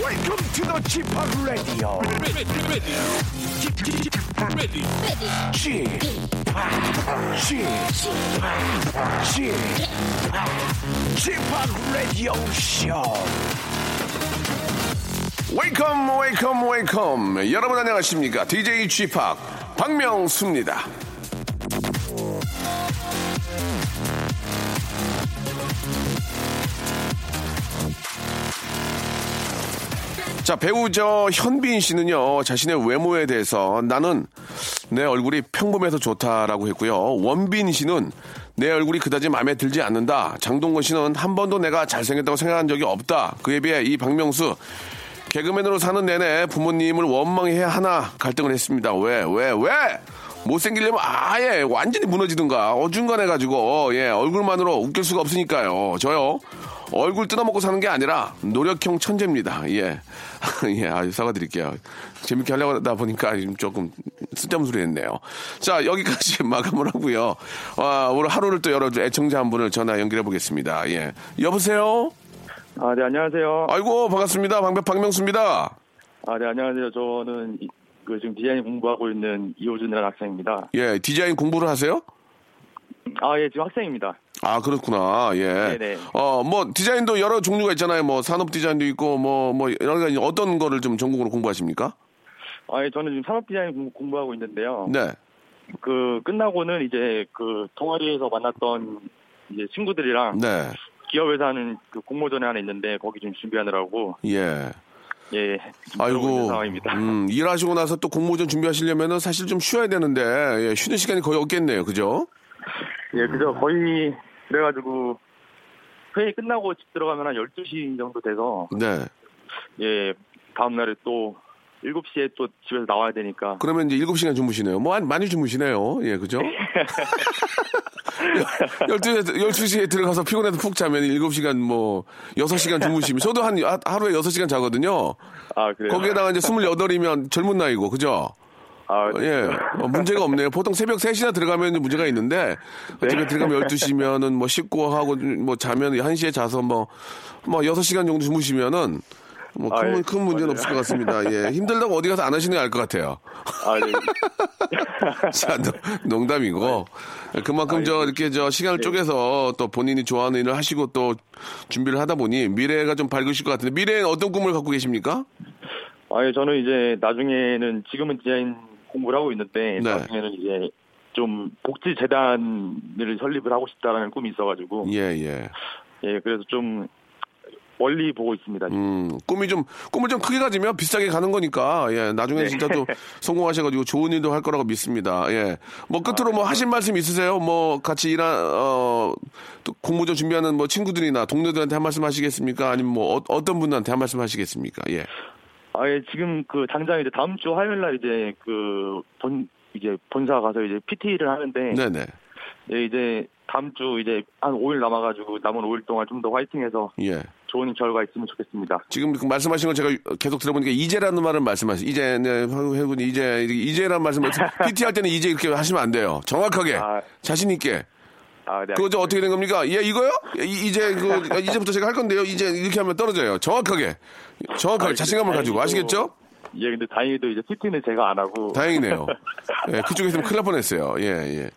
Welcome to the Chip Radio. Chip, Chip, Chip, Radio Show. 웨이컴 웨이컴 웨이컴 여러분 안녕하십니까 DJ G 팍 박명수입니다 자, 배우 저 현빈 씨는요, 자신의 외모에 대해서 나는 내 얼굴이 평범해서 좋다라고 했고요. 원빈 씨는 내 얼굴이 그다지 마음에 들지 않는다. 장동건 씨는 한 번도 내가 잘생겼다고 생각한 적이 없다. 그에 비해 이 박명수 개그맨으로 사는 내내 부모님을 원망해야 하나 갈등을 했습니다. 왜, 왜, 왜? 못생기려면 아예 완전히 무너지든가 어중간해가지고 예 얼굴만으로 웃길 수가 없으니까요. 저요 얼굴 뜯어먹고 사는 게 아니라 노력형 천재입니다. 예. 예, 아주 사과드릴게요. 재밌게 하려고 하다 보니까 지금 조금 쓸데없는 소리 했네요. 자, 여기까지 마감을 하고요. 아, 오늘 하루를 또 열어줄 애청자 한 분을 전화 연결해 보겠습니다. 예. 여보세요? 아, 네, 안녕하세요. 아이고, 반갑습니다. 방, 박명수입니다. 아, 네, 안녕하세요. 저는 이- 그 지금 디자인 공부하고 있는 이호준이라는 학생입니다. 예, 디자인 공부를 하세요? 아, 예, 지금 학생입니다. 아, 그렇구나. 예. 네네. 어, 뭐, 디자인도 여러 종류가 있잖아요. 뭐, 산업 디자인도 있고, 뭐, 뭐, 여러 가지 어떤 거를 좀 전공으로 공부하십니까? 아, 예, 저는 지금 산업 디자인 공- 공부 하고 있는데요. 네. 그 끝나고는 이제 그 동아리에서 만났던 이제 친구들이랑 네. 기업에서 하는 그 공모전에 하나 있는데 거기 좀 준비하느라고 예. 예, 있는 아이고, 상황입니다. 음, 일하시고 나서 또 공모전 준비하시려면은 사실 좀 쉬어야 되는데, 예, 쉬는 시간이 거의 없겠네요. 그죠? 예, 그죠. 거의 그래가지고 회의 끝나고 집 들어가면 한 12시 정도 돼서 네. 예, 다음날에 또 7시에 또 집에서 나와야 되니까 그러면 이제 7시간 주무시네요. 뭐, 한- 많이 주무시네요. 예, 그죠? 12시에, 12시에 들어가서 피곤해서 푹 자면 7시간 뭐, 6시간 주무시면, 저도 한, 하- 하루에 6시간 자거든요. 아, 그래요? 거기에다가 이제 28이면 젊은 나이고, 그죠? 아, 예, 어, 문제가 없네요. 보통 새벽 3시나 들어가면 문제가 있는데, 집에 들어가면 12시면은 뭐 씻고 하고 뭐 자면 1시에 자서 뭐, 뭐 6시간 정도 주무시면은 뭐 큰, 아, 예. 문- 큰 문제는 맞아요. 없을 것 같습니다. 예, 힘들다고 어디 가서 안 하시는 게 알 것 같아요. 아, 네. 자, 농- 농담이고. 그만큼 아, 저 예. 이렇게 저 시간을 네. 쪼개서 또 본인이 좋아하는 일을 하시고 또 준비를 하다 보니 미래가 좀 밝으실 것 같은데 미래에는 어떤 꿈을 갖고 계십니까? 아, 예, 저는 이제 나중에는 지금은 디자인 공부를 하고 있는데 네. 나중에는 이제 좀 복지 재단을 설립을 하고 싶다라는 꿈이 있어가지고 예, 예. 예, 그래서 좀 멀리 보고 있습니다. 지금. 음, 꿈이 좀, 꿈을 좀 크게 가지면 비싸게 가는 거니까, 예, 나중에 네. 진짜 또 성공하셔가지고 좋은 일도 할 거라고 믿습니다. 예. 뭐 끝으로 아, 뭐 하신 말씀 있으세요? 뭐 같이 일한, 어, 또 공모전 준비하는 뭐 친구들이나 동료들한테 한 말씀 하시겠습니까? 아니면 뭐 어, 떤 분한테 한 말씀 하시겠습니까? 예. 아, 예, 지금 그 당장 이제 다음 주 화요일 날 이제 그 본, 이제 본사 가서 이제 PT를 하는데 네네. 예, 이제 다음 주 이제 한 5일 남아가지고 남은 5일 동안 좀 더 화이팅해서 예. 좋은 결과 있으면 좋겠습니다. 지금 그 말씀하신 거 제가 계속 들어보니까 이제라는 말을 말씀하세요. 이제, 네, 해군이 이제, 이제라는 말씀을, PT 할 때는 이제 이렇게 하시면 안 돼요. 정확하게. 아. 자신 있게. 아, 네. 그거 저 어떻게 된 겁니까? 예, 이거요? 예, 이- 이제 그 이제부터 제가 할 건데요. 이제 이렇게 하면 떨어져요. 정확하게, 정확하게 아, 자신감을 가지고 아시겠죠? 예, 근데 다행히도 이제 PT는 제가 안 하고. 다행이네요. 예, 그쪽에 있으면 큰일 날 뻔했어요. 예, 예.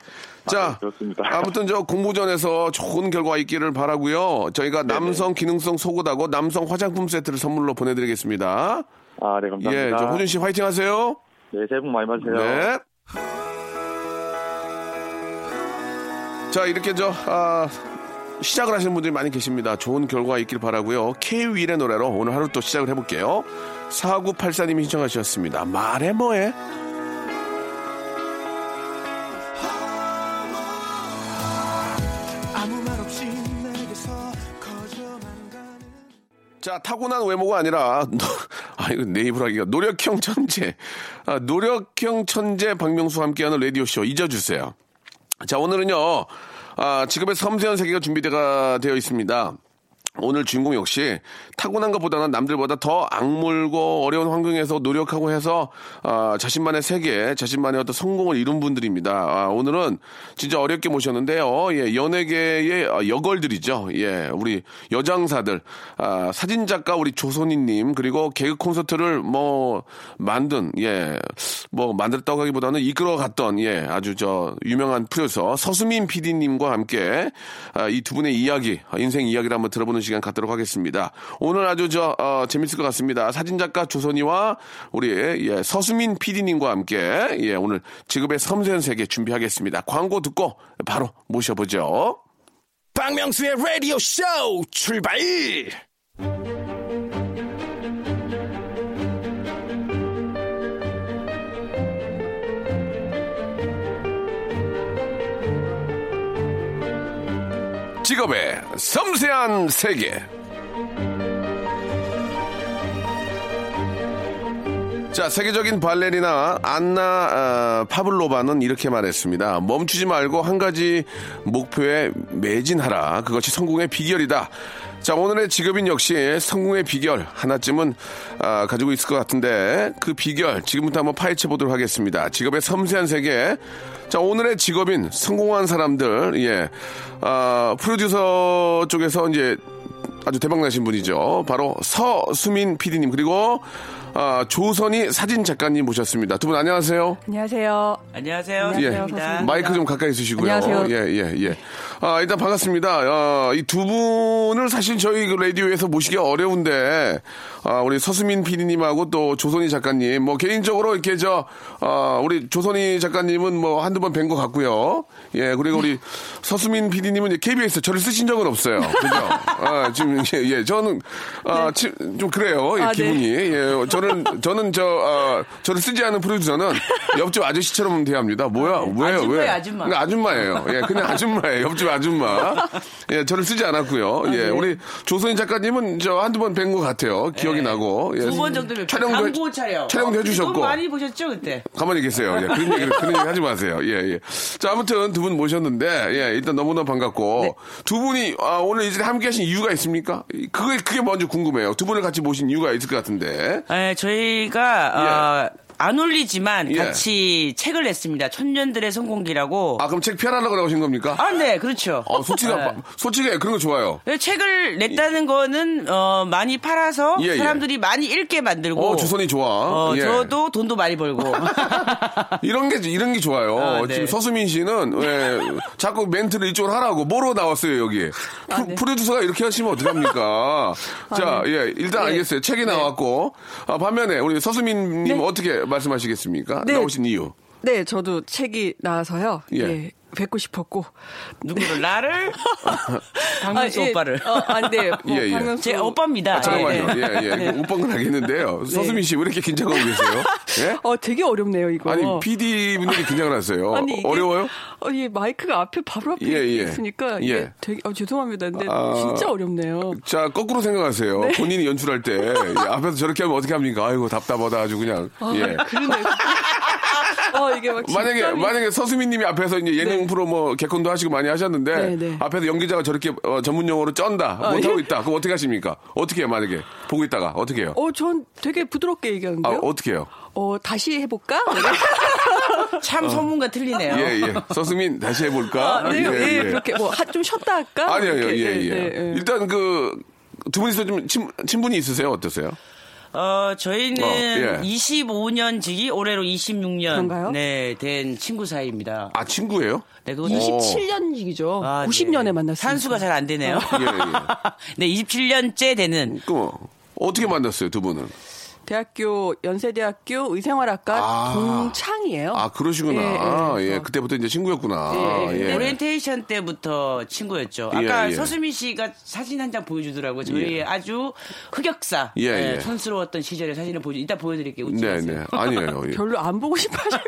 자, 네, 그렇습니다. 아무튼 저 공모전에서 좋은 결과 있기를 바라고요. 저희가 남성 기능성 속옷하고 남성 화장품 세트를 선물로 보내드리겠습니다. 아, 네, 감사합니다. 예, 저 호준 씨 화이팅 하세요. 네, 새해 복 많이 받으세요. 네. 자, 이렇게 저, 아, 시작을 하시는 분들이 많이 계십니다. 좋은 결과 있길 바라고요 K-윌의 노래로 오늘 하루 또 시작을 해볼게요. 4984님이 신청하셨습니다. 말해 뭐해? 자, 타고난 외모가 아니라, 노, 아, 이거 내 입으로 하기가, 노력형 천재. 아, 노력형 천재 박명수와 함께하는 라디오쇼 잊어주세요. 자, 오늘은요, 아, 직업의 섬세한 세계가 준비가 되어 있습니다. 오늘 주인공 역시 타고난 것보다는 남들보다 더 악물고 어려운 환경에서 노력하고 해서 아, 자신만의 세계, 자신만의 어떤 성공을 이룬 분들입니다. 아, 오늘은 진짜 어렵게 모셨는데요. 예, 연예계의 아, 여걸들이죠. 예, 우리 여장사들, 아, 사진 작가 우리 조선희님 그리고 개그 콘서트를 뭐 만든 예, 뭐 만들었다고 하기보다는 이끌어갔던 예, 아주 저 유명한 프로듀서 서수민 PD님과 함께 아, 이두 분의 이야기, 인생 이야기를 한번 들어보는 시간 갖도록 하겠습니다. 오늘 아주 저 어, 재밌을 것 같습니다. 사진작가 조선이와 우리 예, 서수민 PD님과 함께 예, 오늘 직업의 섬세한 세계 준비하겠습니다. 광고 듣고 바로 모셔보죠. 박명수의 라디오 쇼 출발! 직업의 섬세한 세계. 자, 세계적인 발레리나 안나 아, 파블로바는 이렇게 말했습니다. 멈추지 말고 한 가지 목표에 매진하라. 그것이 성공의 비결이다. 자, 오늘의 직업인 역시 성공의 비결 하나쯤은 아, 가지고 있을 것 같은데 그 비결 지금부터 한번 파헤쳐 보도록 하겠습니다. 직업의 섬세한 세계. 자, 오늘의 직업인 성공한 사람들, 예, 아, 프로듀서 쪽에서 이제 아주 대박나신 분이죠. 바로 서수민 PD님 그리고 아, 조선이 사진 작가님 모셨습니다. 두 분 안녕하세요. 안녕하세요. 안녕하세요. 예. 서수민입니다. 마이크 좀 가까이 쓰시고요. 안녕하세요. 예, 예, 예. 아, 일단 반갑습니다. 아, 이 두 분을 사실 저희 그 라디오에서 모시기 어려운데, 아, 우리 서수민 PD님하고 또 조선희 작가님, 뭐 개인적으로 이렇게 저, 아, 우리 조선희 작가님은 뭐 한두 번 뵌 것 같고요. 예, 그리고 우리 서수민 PD님은 KBS 저를 쓰신 적은 없어요. 그죠? 아, 지금, 예, 예. 저는, 아, 치- 좀 그래요. 예, 아, 네. 기분이. 예, 저는, 저는 저, 아, 저를 쓰지 않은 프로듀서는 옆집 아저씨처럼 대합니다. 뭐야, 왜요, 아줌마예요, 왜? 아줌마. 그러니까 아줌마예요. 예, 그냥 아줌마예요. 옆집 아줌마. 예, 저를 쓰지 않았고요. 네. 예, 우리 조선인 작가님은 저 한두 번 뵌 것 같아요. 기억이 나고. 예, 두 번 정도 몇 촬영도, 광고 해- 촬영. 촬영도 어, 해주셨고. 그거 많이 보셨죠 그때? 가만히 계세요. 예, 그런 얘기, 그런 얘기 하지 마세요. 예, 예. 자, 아무튼 두 분 모셨는데, 예, 일단 너무너무 반갑고. 네. 두 분이, 아, 오늘 이제 함께 하신 이유가 있습니까? 그게, 그게 먼저 궁금해요. 두 분을 같이 모신 이유가 있을 것 같은데. 예, 저희가 어, 안 올리지만 예. 같이 책을 냈습니다. 천년들의 성공기라고. 아, 그럼 책 편하려고 나오신 겁니까? 아, 네, 그렇죠. 어, 솔직히, 네. 솔직히 그런 거 좋아요. 네, 책을 냈다는 거는 어, 많이 팔아서 예, 예. 사람들이 많이 읽게 만들고. 어, 조선이 좋아. 어, 예. 저도 돈도 많이 벌고. 이런 게 이런 게 좋아요. 아, 네. 지금 서수민 씨는 왜 자꾸 멘트를 이쪽으로 하라고 뭐로 나왔어요 여기. 프로, 프로 듀서가 이렇게 하시면 어떡합니까? 자, 예, 일단 알겠어요. 책이 나왔고 아, 반면에 우리 서수민님 어떻게 말씀하시겠습니까? 네. 나오신 이유. 네, 저도 책이 나와서요. 예. 예. 뵙고 싶었고. 누구를? 나를? 박명수 아, 예. 오빠를. 어, 안 돼. 예, 예. 박명수 제 오빠입니다. 아, 잠깐만요. 예, 네. 예, 예. 오빠는 알겠는데요. 서수민 씨 왜 이렇게 긴장하고 계세요? 예? 어, 되게 어렵네요, 이거. 아니, PD 분들이 긴장을 하세요. 아니, 이게- 어려워요? 어, 이 마이크가 앞에 바로 앞에 예, 예. 있으니까 예. 이게 되게 어, 죄송합니다. 근데 아. 진짜 어렵네요. 자, 거꾸로 생각하세요. 네. 본인이 연출할 때 예, 앞에서 저렇게 하면 어떻게 합니까? 아이고 답답하다 아주 그냥. 예. 그러네요. 어, 이게 막 만약에 진땀이- 만약에 서수민님이 앞에서 이제 예능 네. 프로 뭐 개콘도 하시고 많이 하셨는데 네, 네. 앞에서 연기자가 저렇게 어, 전문 용어로 쩐다 아, 못 하고 예? 있다. 그럼 어떻게 하십니까? 어떻게 해요 만약에 보고 있다가 어떻게 해요? 어, 전 되게 부드럽게 아 얘기하는데요. 어떻게 해요? 어, 다시 해볼까? 참 소문가 틀리네요. 예 예. 서수민 다시 해볼까? 아, 네, 예, 그렇게 뭐 좀 쉬었다 할까? 아니요 예 네, 예. 네, 네. 일단 그 두 분이서 좀 친, 친분이 있으세요? 어떠세요? 어, 저희는 어, 예. 25년 지기 올해로 26년 그런가요? 네, 된 친구 사이입니다. 아 친구예요? 네, 그거 27년이죠. 아, 90년에 네. 만났어요. 산수가 잘 안 되네요. 예 예. 네, 27년째 되는 그 어떻게 만났어요 두 분은? 대학교 연세대학교 의생활학과 아. 동창이에요. 아, 그러시구나. 예, 예, 예. 그때부터 이제 친구였구나. 예, 예. 오리엔테이션 때부터 친구였죠. 예, 아까 예. 서수미 씨가 사진 한 장 보여주더라고요. 저희 예. 아주 흑역사, 예, 예, 예. 촌스러웠던 시절의 사진을 보여. 이따 보여드릴게요. 웃지 네. 네. 아니에요. 예. 별로 안 보고 싶어 하시는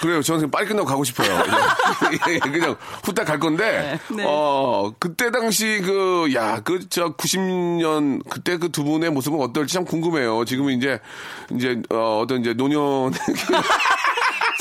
그래요. 저는 빨리 끝나고 가고 싶어요. 예. 예, 그냥 후딱 갈 건데, 네. 어, 그때 당시 그, 야, 그, 저, 90년, 그때 그 두 분의 모습은 어떨지 참 궁금해요. 지금 은 이제, 이제, 어, 어떤 이제 노년,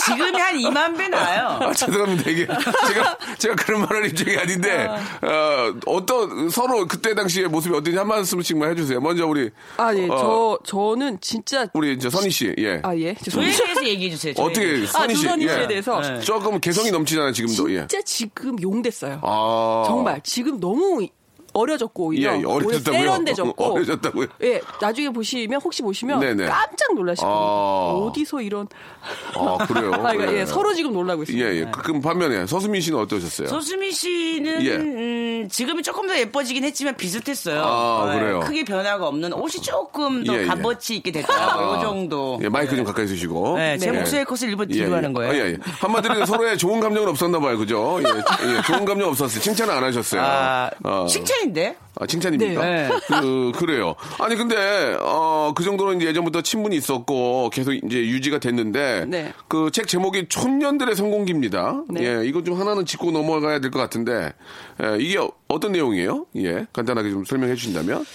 지금이 한 2만 배 나요. 아, 죄송합니다. 이게, 제가, 제가 그런 말할 입장이 아닌데, 어, 어떤, 서로 그때 당시의 모습이 어떤지 한 말씀씩만 해주세요. 먼저 우리, 아, 예. 어, 저, 저는 진짜. 우리 이제 선희 씨, 예. 아, 예. 저에. 대해서 얘기해 주세요. 어떻게, 대해서. 선희 아, 씨. 조선희 씨에 예. 대해서. 네. 조금 개성이 넘치잖아요, 지금도. 예. 진짜 지금 용됐어요. 아. 정말. 지금 너무 어려졌고, 오히려. 예, 예, 어려졌다고요? 오히려 세련돼졌고. 어려졌다고요? 예, 나중에 보시면, 혹시 보시면 네네. 깜짝 놀라실 아. 겁니다. 어 디서 이런. 아, 그래요? 아, 그러니까 예. 예, 서로 지금 놀라고 예, 있습니다. 예. 그럼 반면에 서수민 씨는 어떠셨어요? 서수미 씨는 예. 음, 지금은 조금 더 예뻐지긴 했지만 비슷했어요. 아, 예, 그래요? 크게 변화가 없는 옷이 조금 더 예, 예. 값어치 있게 됐더라고요. 이 정도. 예, 마이크 좀 가까이 쓰시고. 네, 제 네. 목소리의 컷을 일부러 뒤로 하는 거예요. 아, 예, 예. 한마디로 서로의 좋은 감정은 없었나 봐요. 그죠? 예, 예, 좋은 감정 없었어요. 칭찬을 안 하셨어요. 아, 어. 칭찬인데? 아, 칭찬입니까? 네. 그, 그래요. 아니, 근데, 어, 그 정도는 이제 예전부터 친분이 있었고, 계속 이제 유지가 됐는데, 네. 그책 제목이 촌년들의 성공기입니다. 네. 예, 이거 좀 하나는 짚고 넘어가야 될 것 같은데, 예, 이게 어떤 내용이에요? 예, 간단하게 좀 설명해 주신다면?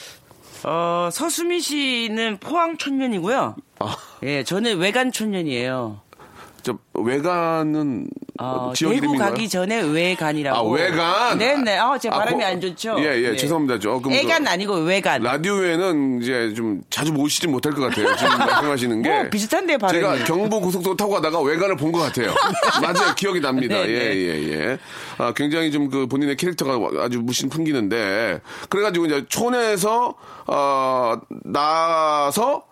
어, 서수미 씨는 포항 촌년이고요. 아. 예, 저는 외간 촌년이에요. 저, 외관은, 어, 지역 대구 이름인가요? 가기 전에 외간이라고. 아, 외간? 네네. 아, 제 아, 발음이 거- 안 좋죠? 예, 예, 네. 죄송합니다. 조금. 그 아니고 외간. 라디오에는 이제 좀 자주 모시지 못할 것 같아요. 지금 말씀하시는 게. 뭐 비슷한데 발음이. 제가 경부 고속도로 타고 가다가 외관을 본 것 같아요. 맞아요. 기억이 납니다. 네, 예, 네. 예, 예. 아, 굉장히 좀 그 본인의 캐릭터가 아주 무신 풍기는데. 그래가지고 이제 촌에서, 어, 나서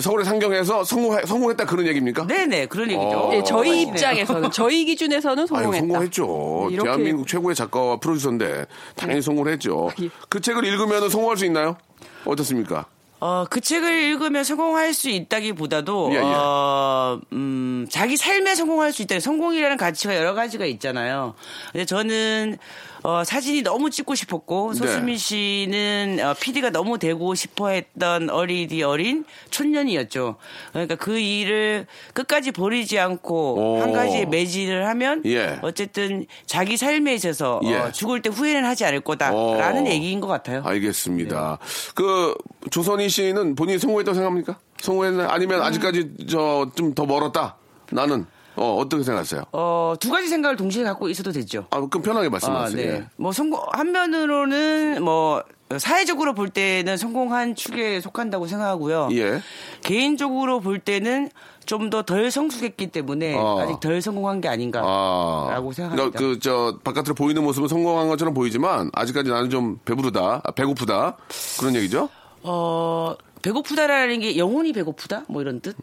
서울에 상경해서 성공, 성공 했다 그런 얘기입니까? 네네, 그런 얘기죠. 어. 예, 저희 하시네요. 입장에서는, 저희 기준에서는 성공했다. 성공했죠. 이렇게- 대한민국 최고의 작가와 프로듀서인데 당연히 성공을 했죠. 예. 그 책을 읽으면 성공할 수 있나요? 어떻습니까? 어, 그 책을 읽으면 성공할 수 있다기보다도, 예, 예. 어, 음, 자기 삶에 성공할 수 있다. 성공이라는 가치가 여러 가지가 있잖아요. 근데 저는, 어, 사진이 너무 찍고 싶었고, 네. 소수민 씨는, 어, PD가 너무 되고 싶어 했던 어리디 어린 촌년이었죠. 그러니까 그 일을 끝까지 버리지 않고, 오. 한 가지에 매진을 하면, 예. 어쨌든 자기 삶에 있어서, 예. 어, 죽을 때 후회는 하지 않을 거다라는 어. 얘기인 것 같아요. 알겠습니다. 그 조선희 씨는 본인이 성공했다고 생각합니까? 성공했나? 아니면 아직까지 저 좀 더 멀었다. 나는 어 어떻게 생각하세요? 어, 두 가지 생각을 동시에 갖고 있어도 되죠. 아, 그럼 편하게 말씀하세요. 예. 아, 네. 뭐 성공 한면으로는 뭐 사회적으로 볼 때는 성공한 축에 속한다고 생각하고요. 예. 개인적으로 볼 때는 좀 더 덜 성숙했기 때문에 어. 아직 덜 성공한 게 아닌가라고 아, 생각합니다. 그, 저, 바깥으로 보이는 모습은 성공한 것처럼 보이지만, 아직까지 나는 좀 배부르다, 아, 배고프다. 그런 얘기죠? 어, 배고프다라는 게 영혼이 배고프다? 뭐 이런 뜻?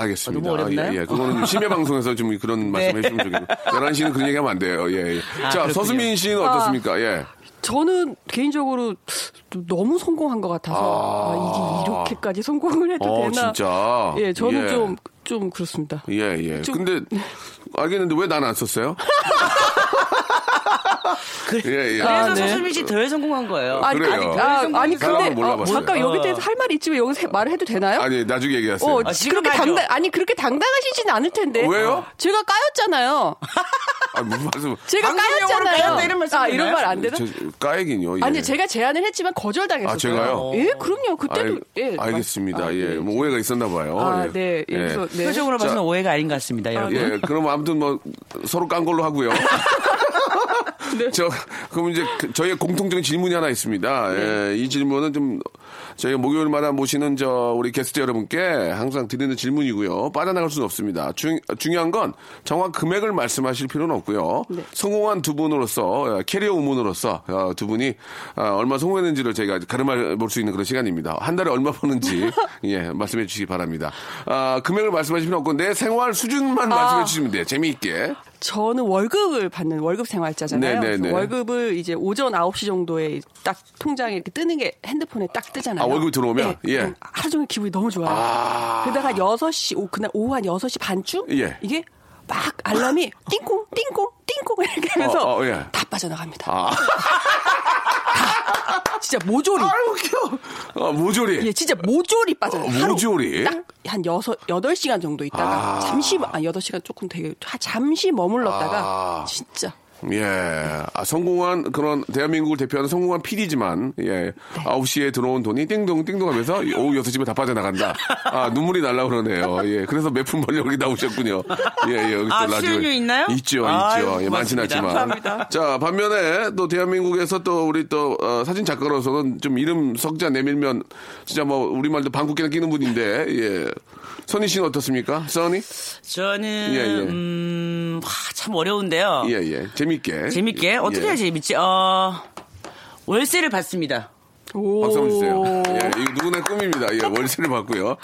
알겠습니다. 너무 어렵나요? 예, 예. 그거는 좀 심야 방송에서 좀 그런 말씀 해주시면 좋겠고. 11시는 그런 얘기 하면 안 돼요. 예, 예. 아, 자, 그렇군요. 서수민 씨는 어떻습니까? 예. 저는 개인적으로 너무 성공한 것 같아서 아. 아, 이게 이렇게까지 성공을 해도 어, 되나? 진짜. 예, 저는 예. 좀좀 그렇습니다. 예, 예. 좀- 근데, 알겠는데 왜 난 안 썼어요? 예, 예. 그래서 아, 네. 서수민 씨덜 성공한 거예요. 아니, 그래요? 아니, 덜 아, 아니 근데 몰라봤어요. 잠깐 여기 어. 대해서 할 말이 있지만 여기서 해- 말을 해도 되나요? 아니, 나중에 얘기하세요. 어, 아, 지금 그렇게. 당당 아니 그렇게 당당하시진 않을 텐데. 왜요? 제가 까였잖아요. 아, 무슨 말씀. 제가 까였잖아요. 까였다 이런 말씀 아 되나요? 이런 말 안 되나? 저, 까야긴요. 예. 아니 제가 제안을 했지만 거절당했어요. 아, 제가요? 예, 그럼요. 그때도 알, 예. 알겠습니다. 아, 예. 네. 뭐 오해가 있었나 봐요. 아, 예. 네. 예, 그래서 네. 표정으로 자. 봐서는 오해가 아닌 것 같습니다, 여러분. 예, 그럼 아무튼 뭐 서로 깐 걸로 하고요. 네. 저 그럼 이제 그- 저희의 공통적인 질문이 하나 있습니다. 네. 예, 이 질문은 좀 저희가 목요일마다 모시는 저 우리 게스트 여러분께 항상 드리는 질문이고요. 빠져나갈 수는 없습니다. 중, 중요한 건 정확 금액을 말씀하실 필요는 없고요. 네. 성공한 두 분으로서 어, 캐리어 우먼으로서 어, 두 분이 어, 얼마 성공했는지를 저희가 가름해 볼수 있는 그런 시간입니다. 한 달에 얼마 버는지 예, 말씀해 주시기 바랍니다. 아, 금액을 말씀하실 필요 없고 내 생활 수준만 말씀해 주시면 돼요. 재미있게. 저는 월급을 받는 월급 생활자잖아요. 네, 네, 네. 월급을 이제 오전 9시 정도에 딱 통장에 이렇게 뜨는 게 핸드폰에 딱 뜨 잖아요. 아, 월급이 들어오면? 네, 예. 그럼 하루 종일 기분이 너무 좋아요. 아. 그러다가 6시, 오, 그날 오후 한 6시 반쯤? 예. 이게 막 알람이 띵콩, 띵콩, 띵콩 이렇게 하면서 어, 어, 예. 다 빠져나갑니다. 아, 진짜 모조리. 웃겨. 어, 모조리. 예, 진짜 모조리 빠져요. 어, 모조리? 딱한 여섯 여덟 시간 정도 있다가 아. 잠시 아 여덟 시간 조금 되게 하- 잠시 머물렀다가 아. 진짜 예. 아, 성공한 그런 대한민국을 대표하는 성공한 PD지만, 예. 네. 9시에 들어온 돈이 띵동 띵동 하면서 오후 6시면 다 빠져나간다. 아, 눈물이 날라 그러네요. 예. 그래서 몇 푼 벌려 여기 나오셨군요. 예, 예. 여기 또 아, 라디오. 있나요? 있죠, 아유, 있죠. 예, 많진. 않지만. 감사합니다. 자, 반면에 또 대한민국에서 또 우리 또 어, 사진 작가로서는 좀 이름 석자 내밀면 진짜 뭐 우리말도 방귀깨나 끼는 분인데, 예. 선희 씨는 어떻습니까? 써니? 저는 예, 예. 음, 와, 참 어려운데요. 예, 예. 재밌게. 재밌게 어떻게 예. 해야 재밌지? 어, 월세를 받습니다. 오. 박수 한번 주세요. 예, 이거 누구나 꿈입니다. 예, 월세를 받고요.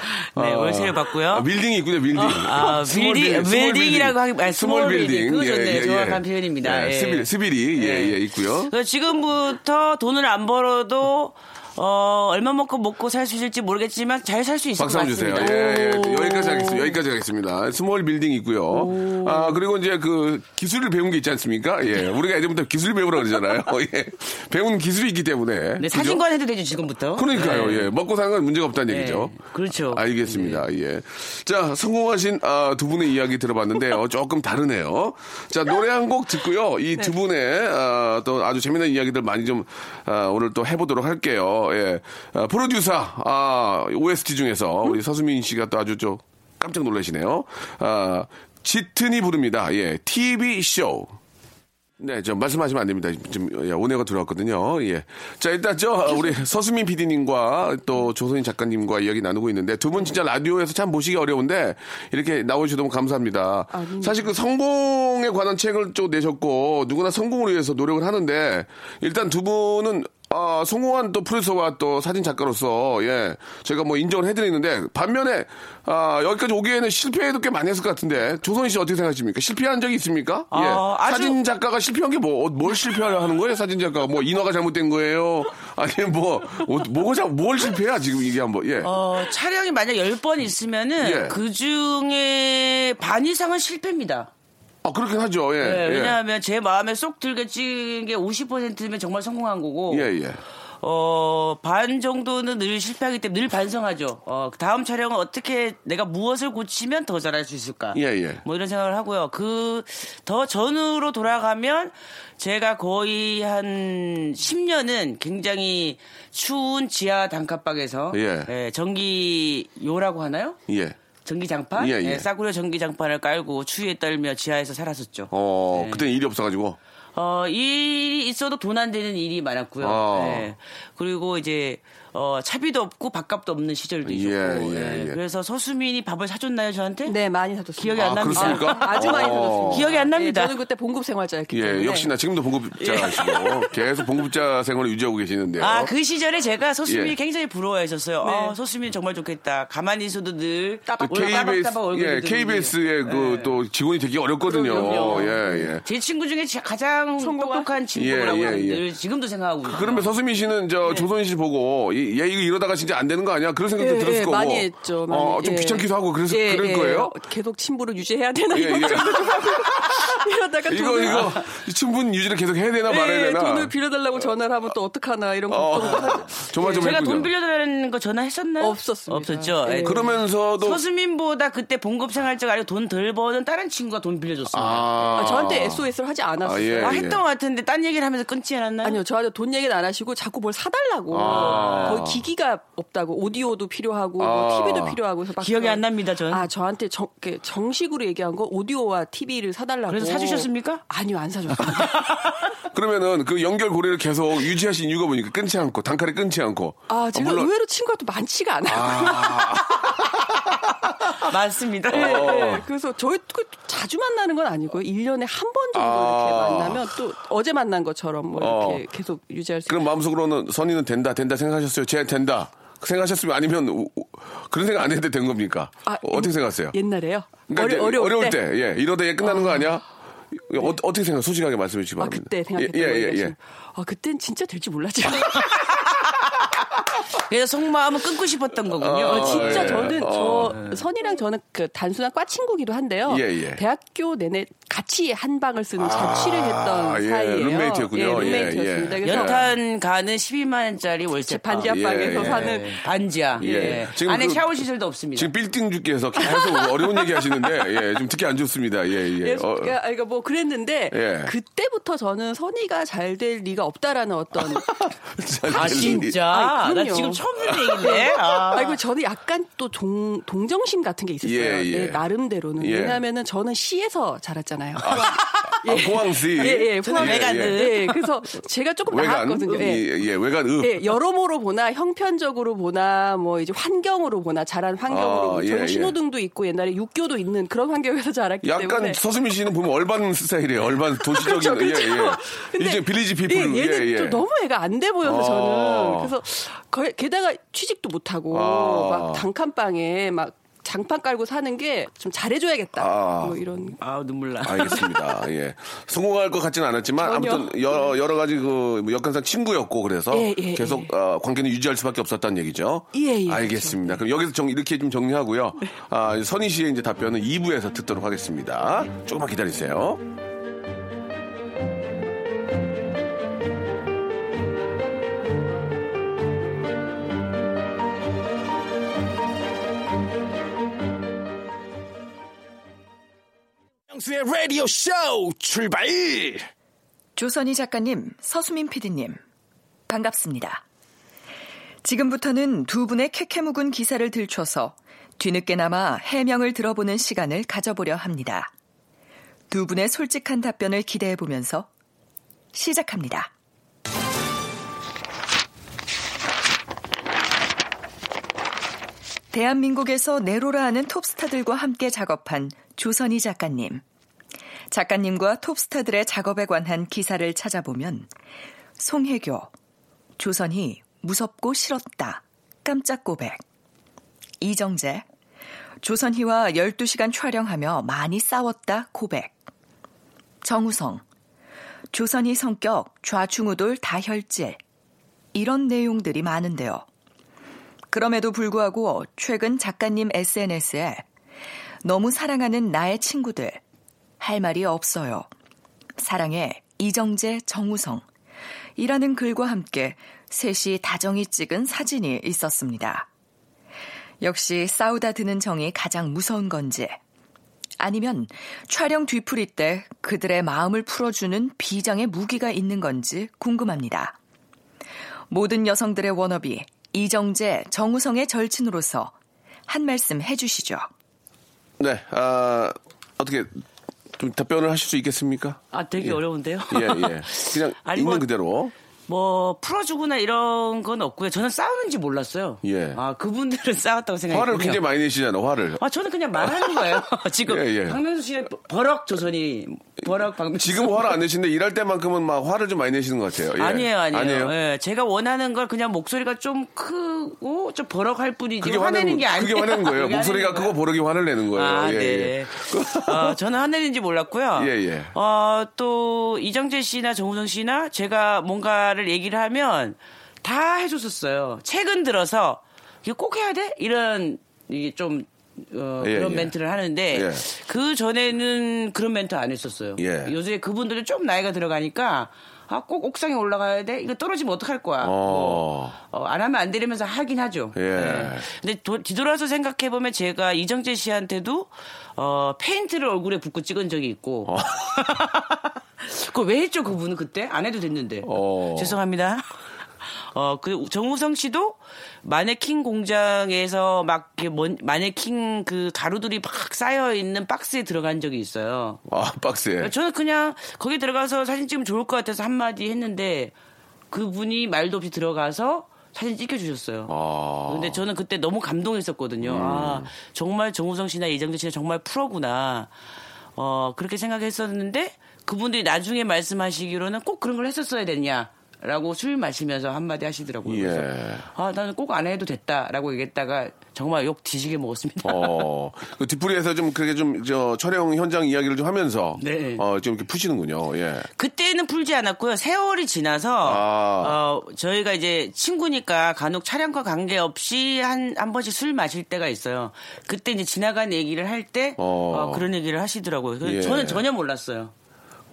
네, 월세를 받고요. 아, 빌딩이 있군요, 빌딩. 아, 빌딩, 빌- small 빌딩이라고 하기, 아니, small 빌딩. 그거 좋네요. 정확한 표현입니다. 예, 예. 스빌, 스빌이, 예, 예. 예, 있고요. 지금부터 돈을 안 벌어도 어, 얼마 먹고 먹고 살 수 있을지 모르겠지만 잘 살 수 있을 박수 것 한번 주세요. 같습니다. 예, 예. 여기까지 하겠습니다. 여기까지 하겠습니다. small 빌딩 있고요. 아, 그리고 이제 그 기술을 배운 게 있지 않습니까? 예. 우리가 예전부터 기술 배우라 그러잖아요. 예. 배운 기술이 있기 때문에. 네? 사진관 해도 되죠, 지금부터. 그러니까요, 네. 예. 먹고 사는 건 문제가 없다는 네, 얘기죠. 그렇죠. 알겠습니다. 예. 자, 성공하신 아, 두 분의 이야기 들어봤는데 어, 조금 다르네요. 자, 노래 한 곡 듣고요. 이 두 분의 아, 또 아주 재미난 이야기들 많이 좀 아, 오늘 또 해보도록 할게요. 예. 아, 프로듀서 아, OST 중에서 우리 서수민 씨가 또 아주 좀 깜짝 놀라시네요. 아, 짙은이 부릅니다. 예. TV 쇼. 네, 저 말씀하시면 안 됩니다. 지금 예, 오해가 들어왔거든요. 예. 자, 일단 저 어, 우리 서수민 PD님과 또 조선인 작가님과 이야기 나누고 있는데 두 분 진짜 라디오에서 참 보시기 어려운데 이렇게 나오셔서 너무 감사합니다. 사실 그 성공에 관한 책을 좀 내셨고 누구나 성공을 위해서 노력을 하는데 일단 두 분은 아, 성공한 또 프로듀서와 또 사진 작가로서, 예, 제가 뭐 인정을 해드리는데, 반면에, 아, 여기까지 오기에는 실패도 꽤 많이 했을 것 같은데, 조선희 씨 어떻게 생각하십니까? 실패한 적이 있습니까? 아, 예. 아주- 사진 작가가 실패한 게 뭐, 뭘 실패하는 거예요? 사진 작가가. 뭐, 인화가 잘못된 거예요? 아니면 뭐, 어, 뭐가, 잘- 뭘 실패야? 지금 이게 한 번, 예. 어, 촬영이 만약 10번 있으면은 예. 그 중에 반 이상은 실패입니다. 아, 그렇긴 하죠. 예. 네, 예. 왜냐하면 제 마음에 쏙 들게 찍은 게 50%면 정말 성공한 거고. 예, 예. 어, 반 정도는 늘 실패하기 때문에 늘 반성하죠. 어, 다음 촬영은 어떻게 내가 무엇을 고치면 더 잘할 수 있을까. 예, 예. 뭐 이런 생각을 하고요. 그, 더 전으로 돌아가면 제가 거의 한 10년은 굉장히 추운 지하 단칸방에서 예. 전기 요라고 하나요? 예. 전기장판? 예, 예. 네, 싸구려 전기장판을 깔고 추위에 떨며 지하에서 살았었죠. 어, 네. 그때는 일이 없어가지고. 어, 일이 있어도 돈 안 되는 일이 많았고요. 아. 네. 그리고 이제, 어, 차비도 없고 밥값도 없는 시절도 있었고. 예, 예, 네. 예. 그래서 서수민이 밥을 사줬나요, 저한테? 네, 많이 사줬어요. 기억이 안 아, 납니다. 그렇습니까? 아주 많이 어. 사줬습니다. 기억이 안 납니다. 네, 저는 그때 봉급 생활자였기 때문에. 예, 역시나 지금도 봉급자시고 계속 봉급자 생활을 유지하고 계시는데요. 아, 그 시절에 제가 서수민이 예. 굉장히 부러워했었어요. 네. 아, 서수민 정말 좋겠다. 가만히 있어도 늘 따박- 그 KBS, 따박따박 얼굴 예. KBS의 그 예. 또 직원이 되게 어렵거든요. 그럼요. 예, 예. 제 친구 중에 지- 가장 성공한? 똑똑한 친구라고 예, 예, 예. 늘 지금도 생각하고 있어요. 그러면 서수민 씨는 저 조선희 씨 보고 이- 얘 이거 이러다가 진짜 안 되는 거 아니야? 그런 생각도 예, 들었을 예, 거고. 많이 했죠. 많이. 어, 좀 예. 귀찮기도 하고 그래서 예, 그럴 예. 거예요. 계속 친부를 유지해야 되나 예, 이런 예. 생각도 좀 하고 이러다가 이거 돈을, 이거 충분 유지를 계속 해야 되나 말아야 예, 되나? 돈을 빌려달라고 전화를 하면 또 어떡하나 이런 걱정도 하죠. 정말 좀 제가 했군요. 돈 빌려달라는 거 전화했었나요? 없었습니다. 없었죠. 그러면서도 서수민보다 그때 봉급 생활자가 아니고 돈 덜 버는 다른 친구가 돈 빌려줬습니다. 아, 아, 아, 저한테 SOS를 하지 않았어요. 아, 예. 했던 것 같은데 딴 얘기를 하면서 끊지 않았나요? 아니요, 저한테 돈 얘기는 안 하시고 자꾸 뭘 사달라고. 아. 거의 기기가 없다고. 오디오도 필요하고, 아. 뭐 TV도 필요하고. 그래서 막 기억이 안 납니다, 전. 아, 저한테 정, 그 정식으로 얘기한 거 오디오와 TV를 사달라고. 그래서 사주셨습니까? 아니요, 안 사줬어요. 그러면은 그 연결 고리를 계속 유지하신 이유가 뭐니까 끊지 않고 단칼에 끊지 않고. 아, 제가 물론- 의외로 친구가 또 많지가 않아요. 아, 맞습니다. 예, 어. 예. 그래서 저희 그 자주 만나는 건 아니고요. 1년에 한 번 정도 아. 이렇게 만나면 또 어제 만난 것처럼 뭐 이렇게 어. 계속 유지할 수 그럼 마음속으로는 선이는 된다, 된다 생각하셨어요? 쟤 된다. 생각하셨으면 아니면 그런 생각 안 해도 된 겁니까? 아, 어, 떻게 생각하세요? 옛날에요? 그러니까 어려, 어려울 어려울 때. 때, 예, 이러다 얘 끝나는 거 아니야? 어, 어떻게 생각? 솔직하게 말씀해 주시기 아, 바랍니다. 그때 생각했던 예, 거 예, 예. 예. 아, 그땐 진짜 될줄 몰랐죠. 그래서 속마음은 끊고 싶었던 거군요. 어, 어, 진짜 예. 저는 어. 저 선이랑 저는 그 단순한 과 친구기도 한데요. 예, 예. 대학교 내내 같이 한 방을 쓰는 자취를 했던 예, 사이예요. 룸메이트였군요. 예, 예, 룸메이트였습니다. 예. 그래서 연탄 가는 12만 원짜리 월세 반지하 방에서. 사는 반지하. 예. 예. 지금 안에 그- 샤워 시설도 없습니다. 지금 빌딩 주께서 계속 어려운 얘기 하시는데, 예, 좀 듣기 안 좋습니다. 예, 예. 예, 어, 그러니까 그러니까 뭐 그랬는데 예. 그때부터 저는 선이가 잘 될 리가 없다라는 어떤 아 진짜? 아이, 나 그럼요. 지금 처음 듣는 얘기인데. 아. 아이고 저는 약간 또 동, 동정심 같은 게 있었어요. 예, 예. 네, 나름대로는 예. 왜냐하면은 저는 시에서 자랐잖아요. 아, 포항시. 예, 예, 저는 포항- 외간 예, 은. 예, 그래서 제가 조금 외간. 나았거든요. 예. 예, 예, 외간 읍. 예, 여러모로 보나 형편적으로 보나 뭐 이제 환경으로 보나 자란 환경으로 아, 예, 저는 예. 신호등도 있고 옛날에 육교도 있는 그런 환경에서 자랐기 약간 때문에 서수민 씨는 보면 얼반 스타일이에요. 얼반 도시적인. 그렇죠, 그렇죠. 예, 예. 이제 빌리지 피플. 예, 얘는 예, 예. 또 너무 애가 안 돼 보여서 아. 저는 그래서 거- 게다가 취직도 못 하고 아. 막 단칸방에 막 장판 깔고 사는 게 좀 잘해줘야겠다. 아. 뭐 이런. 아 눈물 나. 알겠습니다. 예. 성공할 것 같지는 않았지만 전혀. 아무튼 여러, 여러 가지 그 역관상 친구였고 그래서 예, 예, 계속 어, 관계는 유지할 수밖에 없었다는 얘기죠. 예, 예, 알겠습니다. 그럼 여기서 정, 이렇게 좀 정리하고요. 아, 선희 씨의 이제 답변은 2부에서 듣도록 하겠습니다. 조금만 기다리세요. 박명수의 라디오 쇼 출발! 조선희 작가님, 서수민 PD님, 반갑습니다. 지금부터는 두 분의 캐캐 묵은 기사를 들춰서 뒤늦게나마 해명을 들어보는 시간을 가져보려 합니다. 두 분의 솔직한 답변을 기대해 보면서 시작합니다. 대한민국에서 네로라 하는 톱스타들과 함께 작업한 조선희 작가님. 작가님과 톱스타들의 작업에 관한 기사를 찾아보면 송혜교, 조선희 무섭고 싫었다, 깜짝 고백, 이정재, 조선희와 12시간 촬영하며 많이 싸웠다 고백, 정우성, 조선희 성격 좌충우돌 다혈질, 이런 내용들이 많은데요. 그럼에도 불구하고 최근 작가님 SNS에 너무 사랑하는 나의 친구들, 할 말이 없어요. 사랑해 이정재, 정우성. 이라는 글과 함께 셋이 다정히 찍은 사진이 있었습니다. 역시 싸우다 드는 정이 가장 무서운 건지, 아니면 촬영 뒤풀이 때 그들의 마음을 풀어주는 비장의 무기가 있는 건지 궁금합니다. 모든 여성들의 워너비, 이정재, 정우성의 절친으로서 한 말씀 해주시죠. 네, 아, 어떻게 좀 답변을 하실 수 있겠습니까? 아 되게 예. 어려운데요. 예, 예. 그냥 아니, 있는 뭐- 그대로. 뭐 풀어주거나 이런 건 없고요. 저는 싸우는지 몰랐어요. 예. 아 그분들은 싸웠다고 생각했요 화를 굉장히 많이 내시잖아, 화를. 아 저는 그냥 말하는 거예요. 지금 예, 예. 박명수 씨의 버럭 조선이 버럭 박명수. 지금 화를 안 내시는데 일할 때만큼은 막 화를 좀 많이 내시는 것 같아요. 예. 아니에요, 아니에요. 아니에요? 예, 제가 원하는 걸 그냥 목소리가 좀 크고 좀 버럭할 뿐이지 그게 화내는 게 아니에요. 그게 화내는 거예요. 목소리가 크고. 버럭이 화를 내는 거예요. 아, 예, 네. 예. 어, 저는 화내는지 몰랐고요. 예, 예. 어, 또 이정재 씨나 정우성 씨나 제가 뭔가 를 얘기를 하면 다 해줬었어요. 최근 들어서 이거 꼭 해야 돼? 이런 이게 좀 어, 예, 그런 예. 멘트를 하는데 예. 그 전에는 그런 멘트 안 했었어요. 예. 요새 그분들은 좀 나이가 들어가니까 아, 꼭 옥상에 올라가야 돼? 이거 떨어지면 어떡할 거야? 어. 어, 안 하면 안 되려면서 하긴 하죠. 예. 네. 근데 도- 뒤돌아서 생각해보면 제가 이정재 씨한테도 어, 페인트를 얼굴에 붓고 찍은 적이 있고. 어. 그거 왜 했죠, 그분은 그때? 안 해도 됐는데. 어. 죄송합니다. 어, 그, 정우성 씨도 마네킹 공장에서 막, 이렇게 먼- 마네킹 그 가루들이 막 쌓여 있는 박스에 들어간 적이 있어요. 아, 박스에. 저는 그냥 거기 들어가서 사진 찍으면 좋을 것 같아서 한마디 했는데 그분이 말도 없이 들어가서 사진 찍혀주셨어요. 아. 근데 저는 그때 너무 감동했었거든요. 음. 아, 정말 정우성 씨나 이정재 씨가 정말 프로구나. 어, 그렇게 생각했었는데 그분들이 나중에 말씀하시기로는 꼭 그런 걸 했었어야 됐냐. 라고 술 마시면서 한마디 하시더라고요. 예. 그래서 아, 나는 꼭 안 해도 됐다라고 얘기했다가 정말 욕 뒤지게 먹었습니다. 어, 그 뒷부리에서 좀 그렇게 좀 저 촬영 현장 이야기를 좀 하면서 네. 어, 좀 이렇게 푸시는군요. 예. 그때는 풀지 않았고요. 세월이 지나서 아. 어, 저희가 이제 친구니까 간혹 촬영과 관계없이 한, 한 번씩 술 마실 때가 있어요. 그때 이제 지나간 얘기를 할때 어. 그런 얘기를 하시더라고요. 그래서 예. 저는 전혀 몰랐어요.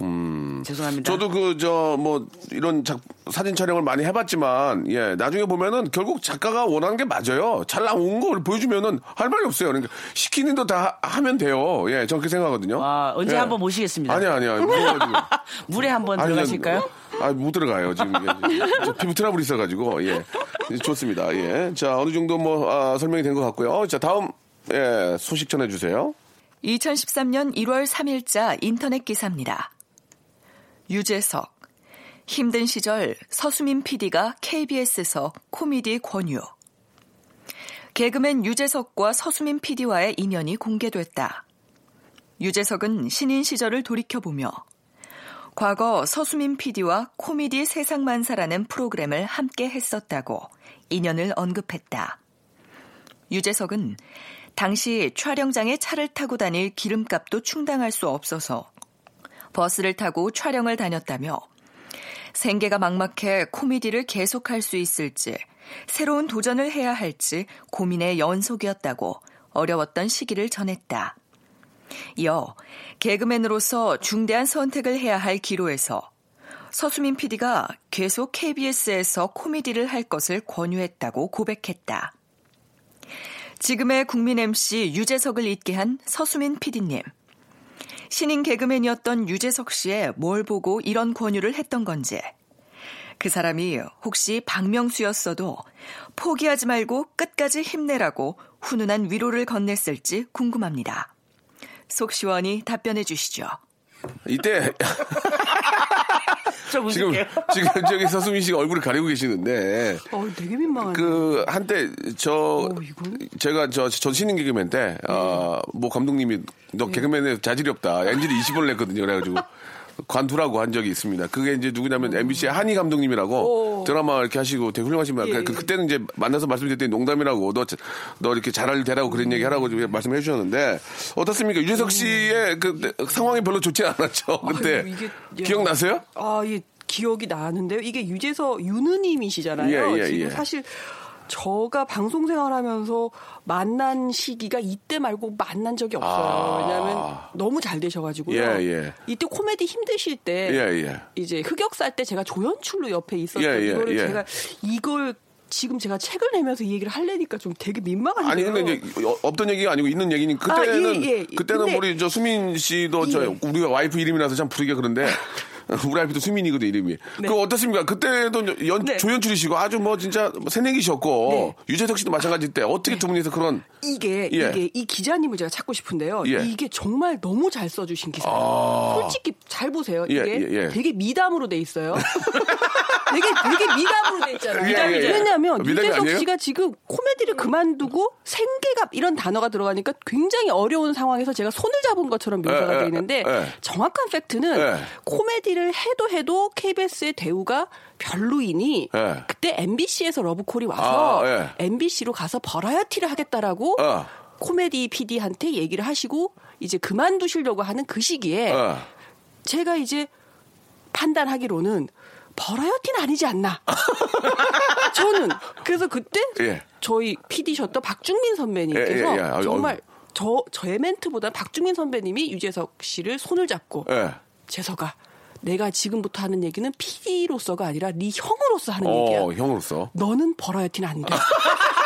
음. 죄송합니다. 저도 그 저 뭐 이런 작- 사진 촬영을 많이 해봤지만 예 나중에 보면은 결국 작가가 원하는 게 맞아요. 잘 나온 걸 보여주면은 할 말이 없어요. 그러니까 시키는 거다 하면 돼요. 예, 저는 그렇게 생각하거든요. 아, 언제 예. 한번 모시겠습니다. 아니 아니야. 물에 한번 들어가실까요? 아, 못 들어가요. 지금 저 피부 트러블이 있어가지고 예 좋습니다. 예, 자 어느 정도 뭐 아, 설명이 된 것 같고요. 자 다음 예 소식 전해주세요. 2013년 1월 3일자 인터넷 기사입니다. 유재석. 힘든 시절 서수민 PD가 KBS에서 코미디 권유. 개그맨 유재석과 서수민 PD와의 인연이 공개됐다. 유재석은 신인 시절을 돌이켜보며 과거 서수민 PD와 코미디 세상만사라는 프로그램을 함께 했었다고 인연을 언급했다. 유재석은 당시 촬영장에 차를 타고 다닐 기름값도 충당할 수 없어서 버스를 타고 촬영을 다녔다며 생계가 막막해 코미디를 계속할 수 있을지 새로운 도전을 해야 할지 고민의 연속이었다고 어려웠던 시기를 전했다. 이어 개그맨으로서 중대한 선택을 해야 할 기로에서 서수민 PD가 계속 KBS에서 코미디를 할 것을 권유했다고 고백했다. 지금의 국민 MC 유재석을 잊게 한 서수민 PD님. 신인 개그맨이었던 유재석 씨의 뭘 보고 이런 권유를 했던 건지. 그 사람이 혹시 박명수였어도 포기하지 말고 끝까지 힘내라고 훈훈한 위로를 건넸을지 궁금합니다. 속 시원히 답변해 주시죠. 이때 저 지금. 지금 저기 서수민 씨가 얼굴을 가리고 계시는데. 어, 되게 민망하네. 그 한때 저 제가 저전 신인 개그맨 때 어, 뭐 감독님이 너 개그맨에 자질이 없다. 엔지를 20원을 냈거든요. 그래가지고 관두라고 한 적이 있습니다. 그게 이제 누구냐면 MBC의 한희 감독님이라고 드라마 이렇게 하시고 되게 훌륭하신 분. 그, 그때는 이제 만나서 말씀드렸더니 농담이라고 너, 너 이렇게 잘할 되라고 그런 얘기 하라고 좀 말씀해 주셨는데 어떻습니까? 유재석 씨의 그 상황이 별로 좋지 않았죠. 그때 아유, 야. 기억나세요? 아, 이 기억이 나는데요. 이게 유재석 유느님이시잖아요. 예, 예, 지금 예. 사실 저가 방송 생활하면서 만난 시기가 이때 말고 만난 적이 없어요. 아. 왜냐하면 너무 잘 되셔가지고요. 예, 예. 이때 코미디 힘드실 때 예, 예. 이제 흑역살 때 제가 조연출로 옆에 있었던 예, 예, 이거를 예. 제가 이걸 지금 제가 책을 내면서 이 얘기를 하려니까 좀 되게 민망한데요. 아니 근데 이제 어, 없던 얘기가 아니고 있는 얘기니 아, 그때는 예, 예. 그때는 근데- 우리 저 수민 씨도 저 예. 우리가 와이프 이름이라서 참 부르기가 그런데 우리 와이프도 수민이거든 이름이. 그 어떻습니까? 그때도 연, 네. 조연출이시고 아주 뭐 진짜 새내기셨고 네. 유재석 씨도 마찬가지 때 어떻게 두 분이서 그런 이게 예. 이게 이 기자님을 제가 찾고 싶은데요. 예. 이게 정말 너무 잘 써주신 기사예요. 아. 솔직히 잘 보세요. 예, 이게 예, 예. 되게 미담으로 돼 있어요. 되게 되게 미담으로 돼 있잖아요. 예, 예, 예. 왜냐하면 미담이 유재석 아니에요? 씨가 지금 코미디를 그만두고 생계가 이런 단어가 들어가니까 굉장히 어려운 상황에서 제가 손을 잡은 것처럼 묘사가 예, 돼 예, 있는데 예. 정확한 팩트는 예. 코미디를 해도 해도 KBS의 대우가 별로이니 예. 그때 MBC에서 러브콜이 와서 아, 예. MBC로 가서 버라이어티를 하겠다라고 어. 코미디 PD한테 얘기를 하시고 이제 그만두시려고 하는 그 시기에 어. 제가 이제 판단하기로는 버라이어티는 아니지 않나. 저는 그래서 그때 예. 저희 PD셨던 박중민 선배님께서 예, 예, 예. 아유, 정말. 저 저의 멘트보다 박중민 선배님이 유재석 씨를 손을 잡고 예. 재석아 내가 지금부터 하는 얘기는 PD로서가 아니라 네 형으로서 하는 얘기야. 어 형으로서 너는 버라이어티는 안 돼.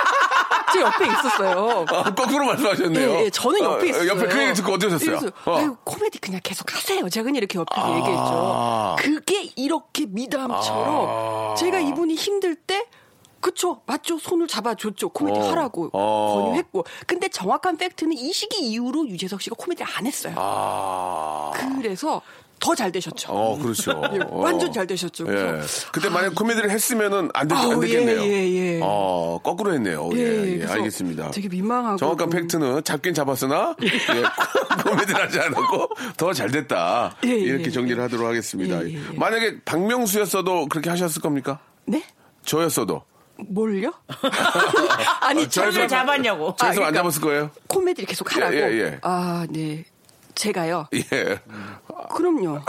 제 옆에 있었어요. 아, 거꾸로 말씀하셨네요. 예, 예, 저는 옆에 어, 있었어요. 옆에 그 얘기 듣고 어떠셨어요? 어. 아유, 코미디 그냥 계속 하세요. 제가 그냥 이렇게 옆에 아. 얘기했죠. 그게 이렇게 미담처럼 아. 제가 이분이 힘들 때 그쵸 맞죠 손을 잡아줬죠 코미디 어. 하라고 어. 권유했고 근데 정확한 팩트는 이 시기 이후로 유재석 씨가 코미디를 안 했어요 아. 그래서 더 잘 되셨죠. 어, 그렇죠. 예, 어. 완전 잘 되셨죠. 예. 그때 만약 코미디를 했으면은 안, 됐, 안 아우, 됐겠네요. 예, 예, 예. 어, 거꾸로 했네요. 예, 예, 예, 알겠습니다. 되게 민망하고 정확한 팩트는 잡긴 잡았으나 예, 코미디를 하지 않았고 더 잘 됐다. 예, 예, 이렇게 정리를 예. 하도록 하겠습니다. 예, 예, 예. 만약에 박명수였어도 그렇게 하셨을 겁니까? 네? 저였어도. 뭘요? 아니 어, 손을 잡았냐고. 저에서 아, 안 그러니까- 잡았을 거예요? 코미디를 계속 하라고. 예, 예, 예. 아, 네. 제가요. 예. 그럼요.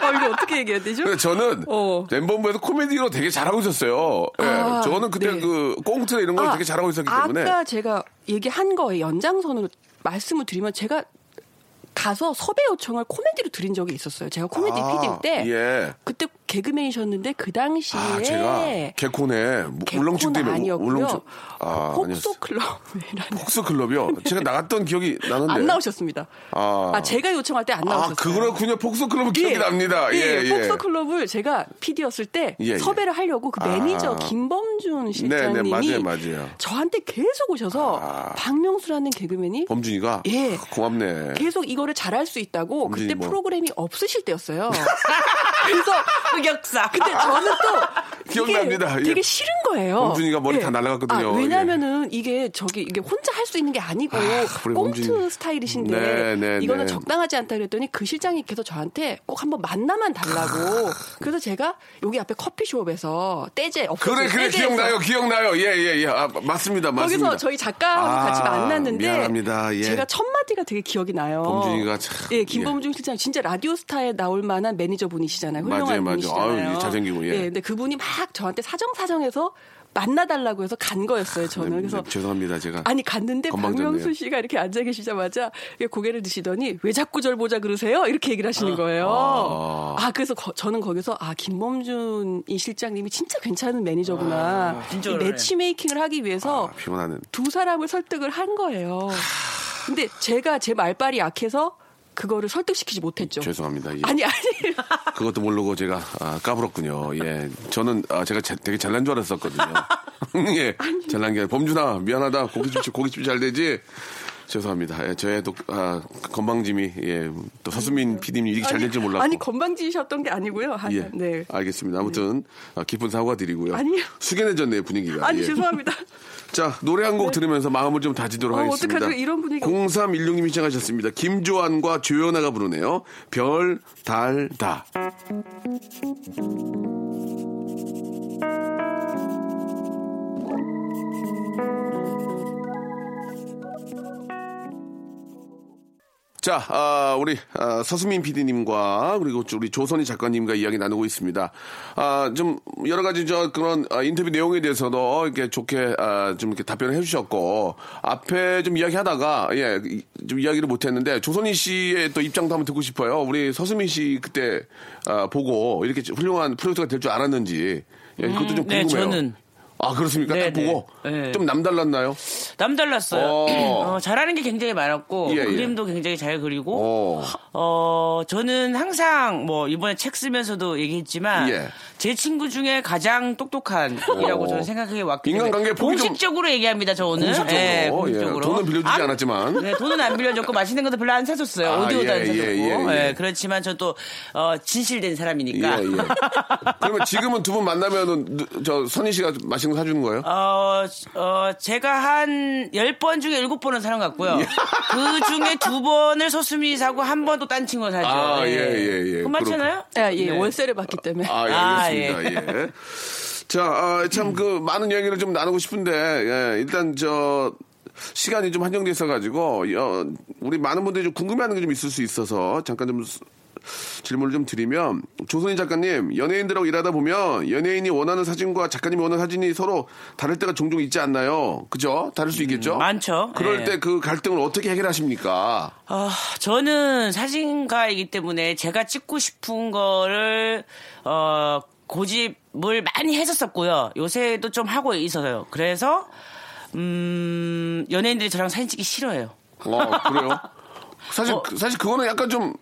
아, 이거 어떻게 얘기해야 되죠? 근데 저는 어. 엠본부에서 코미디로 되게 잘하고 있었어요. 예. 아, 저는 그때 네. 그 꽁트나 이런 걸 아, 되게 잘하고 있었기 때문에. 아까 제가 얘기한 거에 연장선으로 말씀을 드리면 제가 가서 섭외 요청을 코미디로 드린 적이 있었어요. 제가 코미디 아, PD일 때 예. 그때 개그맨이셨는데 그 당시에 아, 제가 개콘에 울렁증 때문에. 울렁증 아, 폭소 아니었어요. 클럽이라는 폭소 클럽이요. 제가 나갔던 기억이 나는데. 안 나오셨습니다. 아. 아, 제가 요청할 때 안 아, 나오셨어요. 그렇군요. 폭소 클럽 기억이 납니다. 예, 예. 폭소 클럽을 제가 PD였을 때 예, 예. 섭외를 하려고 그 매니저 아. 김범준 네, 네, 실장님이 맞아요, 맞아요. 저한테 계속 오셔서 아. 박명수라는 개그맨이 범준이가 예. 고맙네. 계속 이거를 잘할 수 있다고 그때 뭐. 프로그램이 없으실 때였어요. 그래서 흑역사. 근데 저는 또 기억납니다. 이게 예. 되게 싫은 거예요. 범준이가 머리 다 날아갔거든요. 아, 왜냐면은 이게 저기 이게 혼자 할 수 있는 게 아니고 우리 꽁트 범준이. 스타일이신데 네, 네, 이거는 네. 적당하지 않다 그랬더니 그 실장이 계속 저한테 꼭 한번 만나만 달라고. 그래서 제가 여기 앞에 커피숍에서 떼제 없어서 그래, 그래, 떼제에서 기억나요, 기억나요. 예, 예, 예. 아, 맞습니다, 맞습니다. 거기서 저희 작가하고 아, 같이 만났는데 미안합니다. 예. 제가 첫 마디가 되게 기억이 나요. 범준이가 참, 예, 김범준 실장 진짜 라디오스타에 나올 만한 매니저 분이시잖아요. 맞아요, 훌륭한 맞아요. 분이시잖아요. 아유, 잘생기고, 예. 근데 그분이 막 저한테 사정사정해서 만나달라고 해서 간 거였어요. 저는 네, 그래서 네, 죄송합니다, 제가. 아니 갔는데. 박명수 씨가 이렇게 앉아 계시자마자 고개를 드시더니 왜 자꾸 절 보자 그러세요? 이렇게 얘기를 하시는 거예요. 아. 아, 그래서 거- 저는 거기서 아 김범준 이 실장님이 진짜 괜찮은 매니저구나. 그러네. 매치메이킹을 하기 위해서 아. 두 사람을 설득을 한 거예요. 근데 제가 제 말빨이 약해서 그거를 설득시키지 못했죠. 죄송합니다. 예. 아니 아니. 그것도 모르고 제가 아, 까불었군요. 예, 저는 아, 제가 자- 되게 잘난 줄 알았었거든요. 예, 잘난 게 범준아 미안하다. 고깃집 고깃집 잘 되지. 죄송합니다. 예, 저의 또 아, 건방짐이 예, 또 서수민 PD님 이렇게 잘 될 줄 몰랐고. 아니 건방지셨던 게 아니고요. 아, 예, 네. 알겠습니다. 아무튼 아, 깊은 사과 드리고요. 아니요. 숙연해졌네요 분위기가. 아니 예. 죄송합니다. 자, 노래 한 곡 들으면서 마음을 좀 다지도록 어, 하겠습니다. 어떡하죠? 이런 분위기가- 0316님이 시작하셨습니다. 김조한과 조연아가 부르네요. 별, 달, 다. 자, 아, 우리 아, 서수민 PD님과 그리고 우리 조선희 작가님과 이야기 나누고 있습니다. 아, 좀 여러 가지 저 그런 아, 인터뷰 내용에 대해서도 이렇게 좋게 아, 좀 이렇게 답변을 해주셨고 앞에 좀 이야기하다가 예, 이- 좀 이야기를 못했는데 조선희 씨의 또 입장도 한번 듣고 싶어요. 우리 서수민 씨 그때 아, 보고 이렇게 훌륭한 프로듀서가 될 줄 알았는지 예, 그것도 좀 네, 궁금해요. 저는. 아 그렇습니까? 네, 딱 보고 네. 네. 좀 남달랐나요? 남달랐어요. 어. 어, 잘하는 게 굉장히 많았고 예, 예. 그림도 굉장히 잘 그리고 어. 어 저는 항상 뭐 이번에 책 쓰면서도 얘기했지만 예. 제 친구 중에 가장 똑똑한이라고 어. 저는 생각해 왔기 인간관계 때문에 좀- 공식적으로 얘기합니다. 저 오늘 공식적으로. 예, 예, 공식적으로 돈은 빌려주지 안- 않았지만. 네, 돈은 안 빌려줬고 맛있는 것도 별로 안 사줬어요. 아, 오디오도 예, 안 사줬고. 그렇지만 저또 어, 진실된 사람이니까. 그러면 지금은 두 분 만나면은 누- 저 선희 씨가 맛있는 거 사주는 거예요? 어, 어, 제가 한 10번 중에 7번은 사는 것 같고요. 예. 그 중에 두 번을 서수미 사고 한 번 또 딴 친구가 사죠. 아, 예, 예, 예. 그 맞잖아요? 예, 예, 네. 월세를 받기 때문에. 아, 예, 아, 알겠습니다. 예. 자, 아, 참, 그, 많은 얘기를 좀 나누고 싶은데, 예, 일단, 저, 시간이 좀 한정돼 있어가지고, 어, 우리 많은 분들이 좀 궁금해하는 게 좀 있을 수 있어서, 잠깐 좀 스- 질문을 좀 드리면, 조선희 작가님, 연예인들하고 일하다 보면, 연예인이 원하는 사진과 작가님이 원하는 사진이 서로 다를 때가 종종 있지 않나요? 그죠? 다를 수 있겠죠? 음, 많죠. 그럴 예. 때그 갈등을 어떻게 해결하십니까? 아, 저는 사진가이기 때문에 제가 찍고 싶은 거를, 어, 고집을 많이 했었었고요. 요새도 좀 하고 있어서요. 그래서, 음, 연예인들이 저랑 사진 찍기 싫어해요. 어, 그래요? 사실, 어. 사실 그거는 약간 좀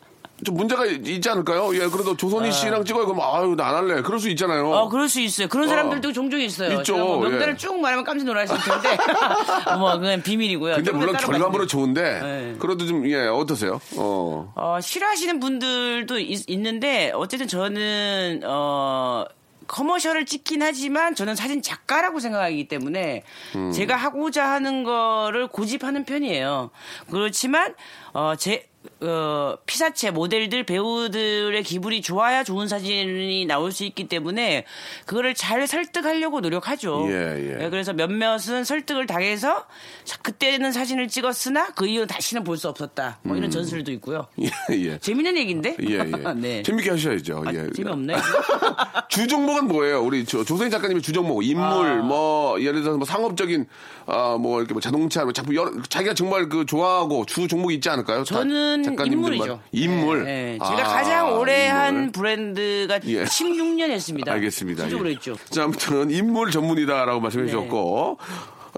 좀 문제가 있지 않을까요? 예, 그래도 조선희 씨랑 찍어요. 그럼 아유, 나 안 할래. 그럴 수 있잖아요. 어, 그럴 수 있어요. 그런 사람들도 어. 종종 있어요. 있죠. 제가 뭐 명단을 예. 쭉 말하면 깜짝 놀라실 텐데. 뭐, 그건 비밀이고요. 근데 물론 결과물은. 좋은데 네. 그래도 좀 예, 어떠세요? 어. 어, 싫어하시는 분들도 있, 는데 어쨌든 저는 어 커머셜을 찍긴 하지만 저는 사진 작가라고 생각하기 때문에 음. 제가 하고자 하는 거를 고집하는 편이에요. 그렇지만 어 제 어, 피사체 모델들 배우들의 기분이 좋아야 좋은 사진이 나올 수 있기 때문에 그거를 잘 설득하려고 노력하죠. 예, 예. 그래서 몇몇은 설득을 당해서 자, 그때는 사진을 찍었으나 그 이후로 다시는 볼 수 없었다. 뭐 이런 전술도 있고요. 예, 예. 재밌는 얘기인데? 음. 예, 예. 네. 재밌게 하셔야죠. 아, 예. 재미없네. 주 종목은 뭐예요? 우리 조, 조선희 작가님의 주 종목 인물 아. 뭐 예를 들어서 뭐 상업적인 아 뭐 이렇게 뭐 자동차 뭐 작품 여러 자기가 정말 그 좋아하고 주 종목이 있지 않을까요? 다 저는 작가님들만. 인물이죠. 인물. 네, 네. 아, 제가 가장 오래 인물. 한 브랜드가 예. 16년 했습니다. 알겠습니다. 수적으로 예. 했죠. 자, 아무튼 인물 전문이다라고 말씀해 네. 주셨고.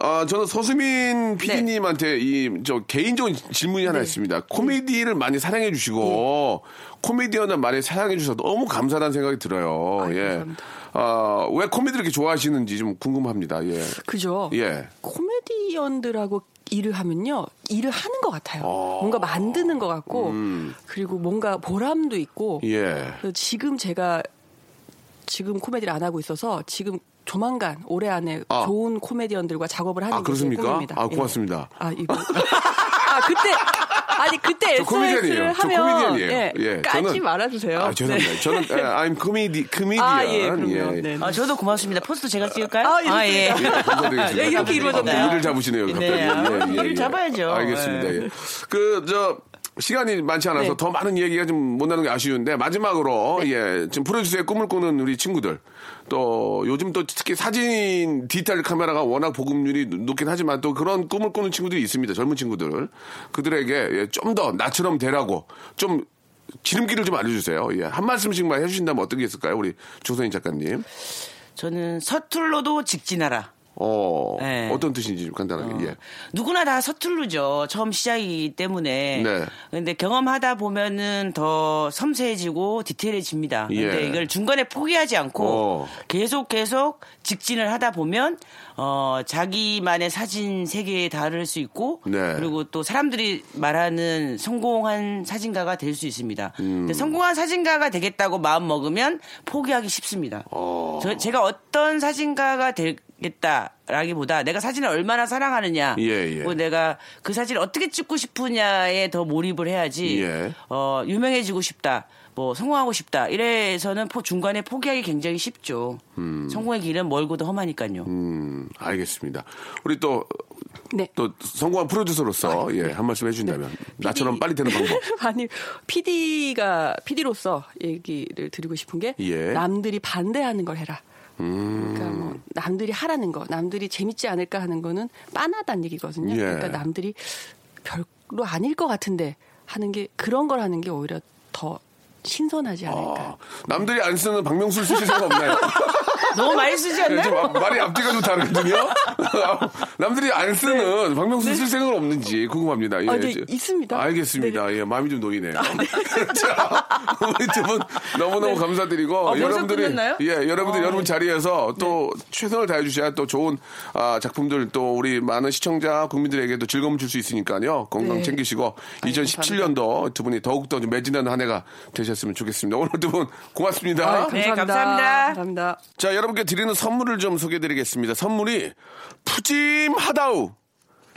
아, 저는 서수민 PD님한테 이, 저, 개인적인 질문이 하나 있습니다. 코미디를 많이 사랑해 주시고, 코미디언을 많이 사랑해 주셔서 너무 감사하다는 생각이 들어요. 아이, 예. 아, 왜 코미디를 이렇게 좋아하시는지 좀 궁금합니다. 예. 그죠? 예. 코미디 언들하고 일을 하면요 일을 하는 것 같아요. 어. 뭔가 만드는 것 같고 음. 그리고 뭔가 보람도 있고. 예. 지금 제가 지금 코미디를 안 하고 있어서 지금 조만간 올해 안에 아. 좋은 코미디언들과 작업을 하는 아, 게 제 그렇습니까? 꿈입니다. 아, 예. 고맙습니다. 아 이거 아 그때 아니 그때 저 코미디언이에요. 저 하면 코미디언이에요. 예, 예, 까지 저는- 말아주세요. 아, 죄송합니다. 네. 저는, 예, I'm comedy, comedian. 아, 예, 그럼요. 네. 아, 저도 고맙습니다. 포즈 제가 찍을까요? 아, 예, 예. 예, 감사드리겠습니다. 예, 이렇게 이루어졌나요? 일을 잡으시네요. 갑자기. 네, 아, 예, 예, 일을 예. 잡아야죠. 알겠습니다. 예. 예. 그, 저, 시간이 많지 않아서 네. 더 많은 얘기가 좀 못 나는 게 아쉬운데 마지막으로 예 지금 프로듀서의 꿈을 꾸는 우리 친구들 또 요즘 또 특히 사진 디지털 카메라가 워낙 보급률이 높긴 하지만 또 그런 꿈을 꾸는 친구들이 있습니다. 젊은 친구들. 그들에게 예, 좀더 나처럼 되라고 좀 지름길을 좀 알려주세요. 예 한 말씀씩만 해주신다면 어떤 게 있을까요? 우리 조선인 작가님. 저는 서툴러도 직진하라. 어 네. 어떤 뜻인지 좀 간단하게 예. 누구나 다 서툴르죠. 처음 시작이기 때문에. 네. 근데 경험하다 보면은 더 섬세해지고 디테일해집니다. 근데 예. 이걸 중간에 포기하지 않고 어. 계속 계속 직진을 하다 보면 어 자기만의 사진 세계에 다를 수 있고 네. 그리고 또 사람들이 말하는 성공한 사진가가 될 수 있습니다. 음. 근데 성공한 사진가가 되겠다고 마음 먹으면 포기하기 쉽습니다. 어. 저, 제가 어떤 사진가가 되 겠다라기보다 내가 사진을 얼마나 사랑하느냐, 예, 예. 그리고 내가 그 사진을 어떻게 찍고 싶으냐에 더 몰입을 해야지. 예. 어, 유명해지고 싶다. 뭐 성공하고 싶다. 이래서는 포- 중간에 포기하기 굉장히 쉽죠. 성공의 길은 멀고도 험하니까요. 음, 알겠습니다. 우리 또, 네. 또 성공한 프로듀서로서 예, 한 말씀 해주신다면 나처럼 빨리 되는 방법. 아니 PD가 PD로서 얘기를 드리고 싶은 게 예. 남들이 반대하는 걸 해라. 음. 그러니까 뭐 남들이 하라는 거, 남들이 재밌지 않을까 하는 거는 빤하다는 얘기거든요. 예. 그러니까 남들이 별로 아닐 것 같은데 하는 게 그런 걸 하는 게 오히려 더 신선하지 않을까. 아, 남들이 안 쓰는 박명수를 쓰실 생각 없나요? 너무 많이 쓰지 예, 않나요? 좀 아- 말이 앞뒤가 좀 다르거든요. 남들이 안 쓰는 박명수 쓸 생각은 없는지 궁금합니다. 예, 네. 아, 네, 저- 있습니다. 네. 알겠습니다. 예, 마음이 좀 놓이네요. 자, 우리 두 분 너무너무 감사드리고 아, 여러분들이 끝났나요? 예, 여러분들 어, 여러분 네. 자리에서 또 최선을 다해 주셔야 또 좋은 아, 작품들 또 우리 많은 시청자 국민들에게도 즐거움 줄 수 있으니까요. 건강 네. 챙기시고 아이, 2017년도 두 분이 더욱더 좀 매진하는 한 해가 되셨 으면 좋겠습니다. 오늘 두 분 고맙습니다. 아이, 네, 감사합니다. 감사합니다. 감사합니다. 자, 여러분께 드리는 선물을 좀 소개해 드리겠습니다. 선물이 푸짐하다우.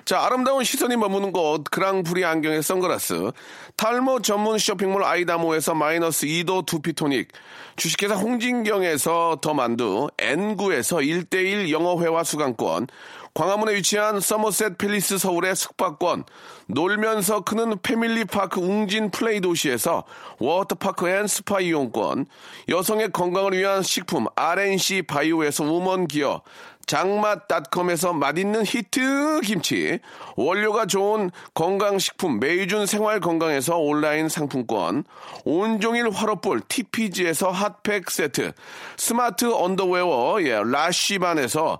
자, 아름다운 시선이 머무는 곳, 그랑프리 안경의 선글라스, 탈모 전문 쇼핑몰 아이다모에서 마이너스 2도 두피토닉, 주식회사 홍진경에서 더 만두, N구에서 1대1 영어회화 수강권, 광화문에 위치한 서머셋 팰리스 서울의 숙박권, 놀면서 크는 패밀리파크 웅진 플레이 도시에서 워터파크 and 스파 이용권, 여성의 건강을 위한 식품 RNC 바이오에서 우먼 기어, 장맛닷컴에서 맛있는 히트 김치, 원료가 좋은 건강식품 메이준 생활건강에서 온라인 상품권, 온종일 화로볼 TPG에서 핫팩 세트, 스마트 언더웨어 예, 라쉬반에서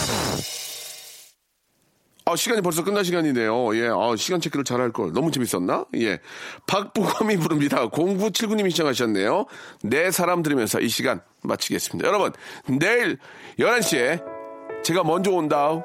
아, 시간이 벌써 끝날 시간이네요. 예, 아, 시간 체크를 잘할 걸. 너무 재밌었나? 예. 박보검이 부릅니다. 0979님이 시청하셨네요. 내 사람 들으면서 이 시간 마치겠습니다. 여러분, 내일 11시에 제가 먼저 온다.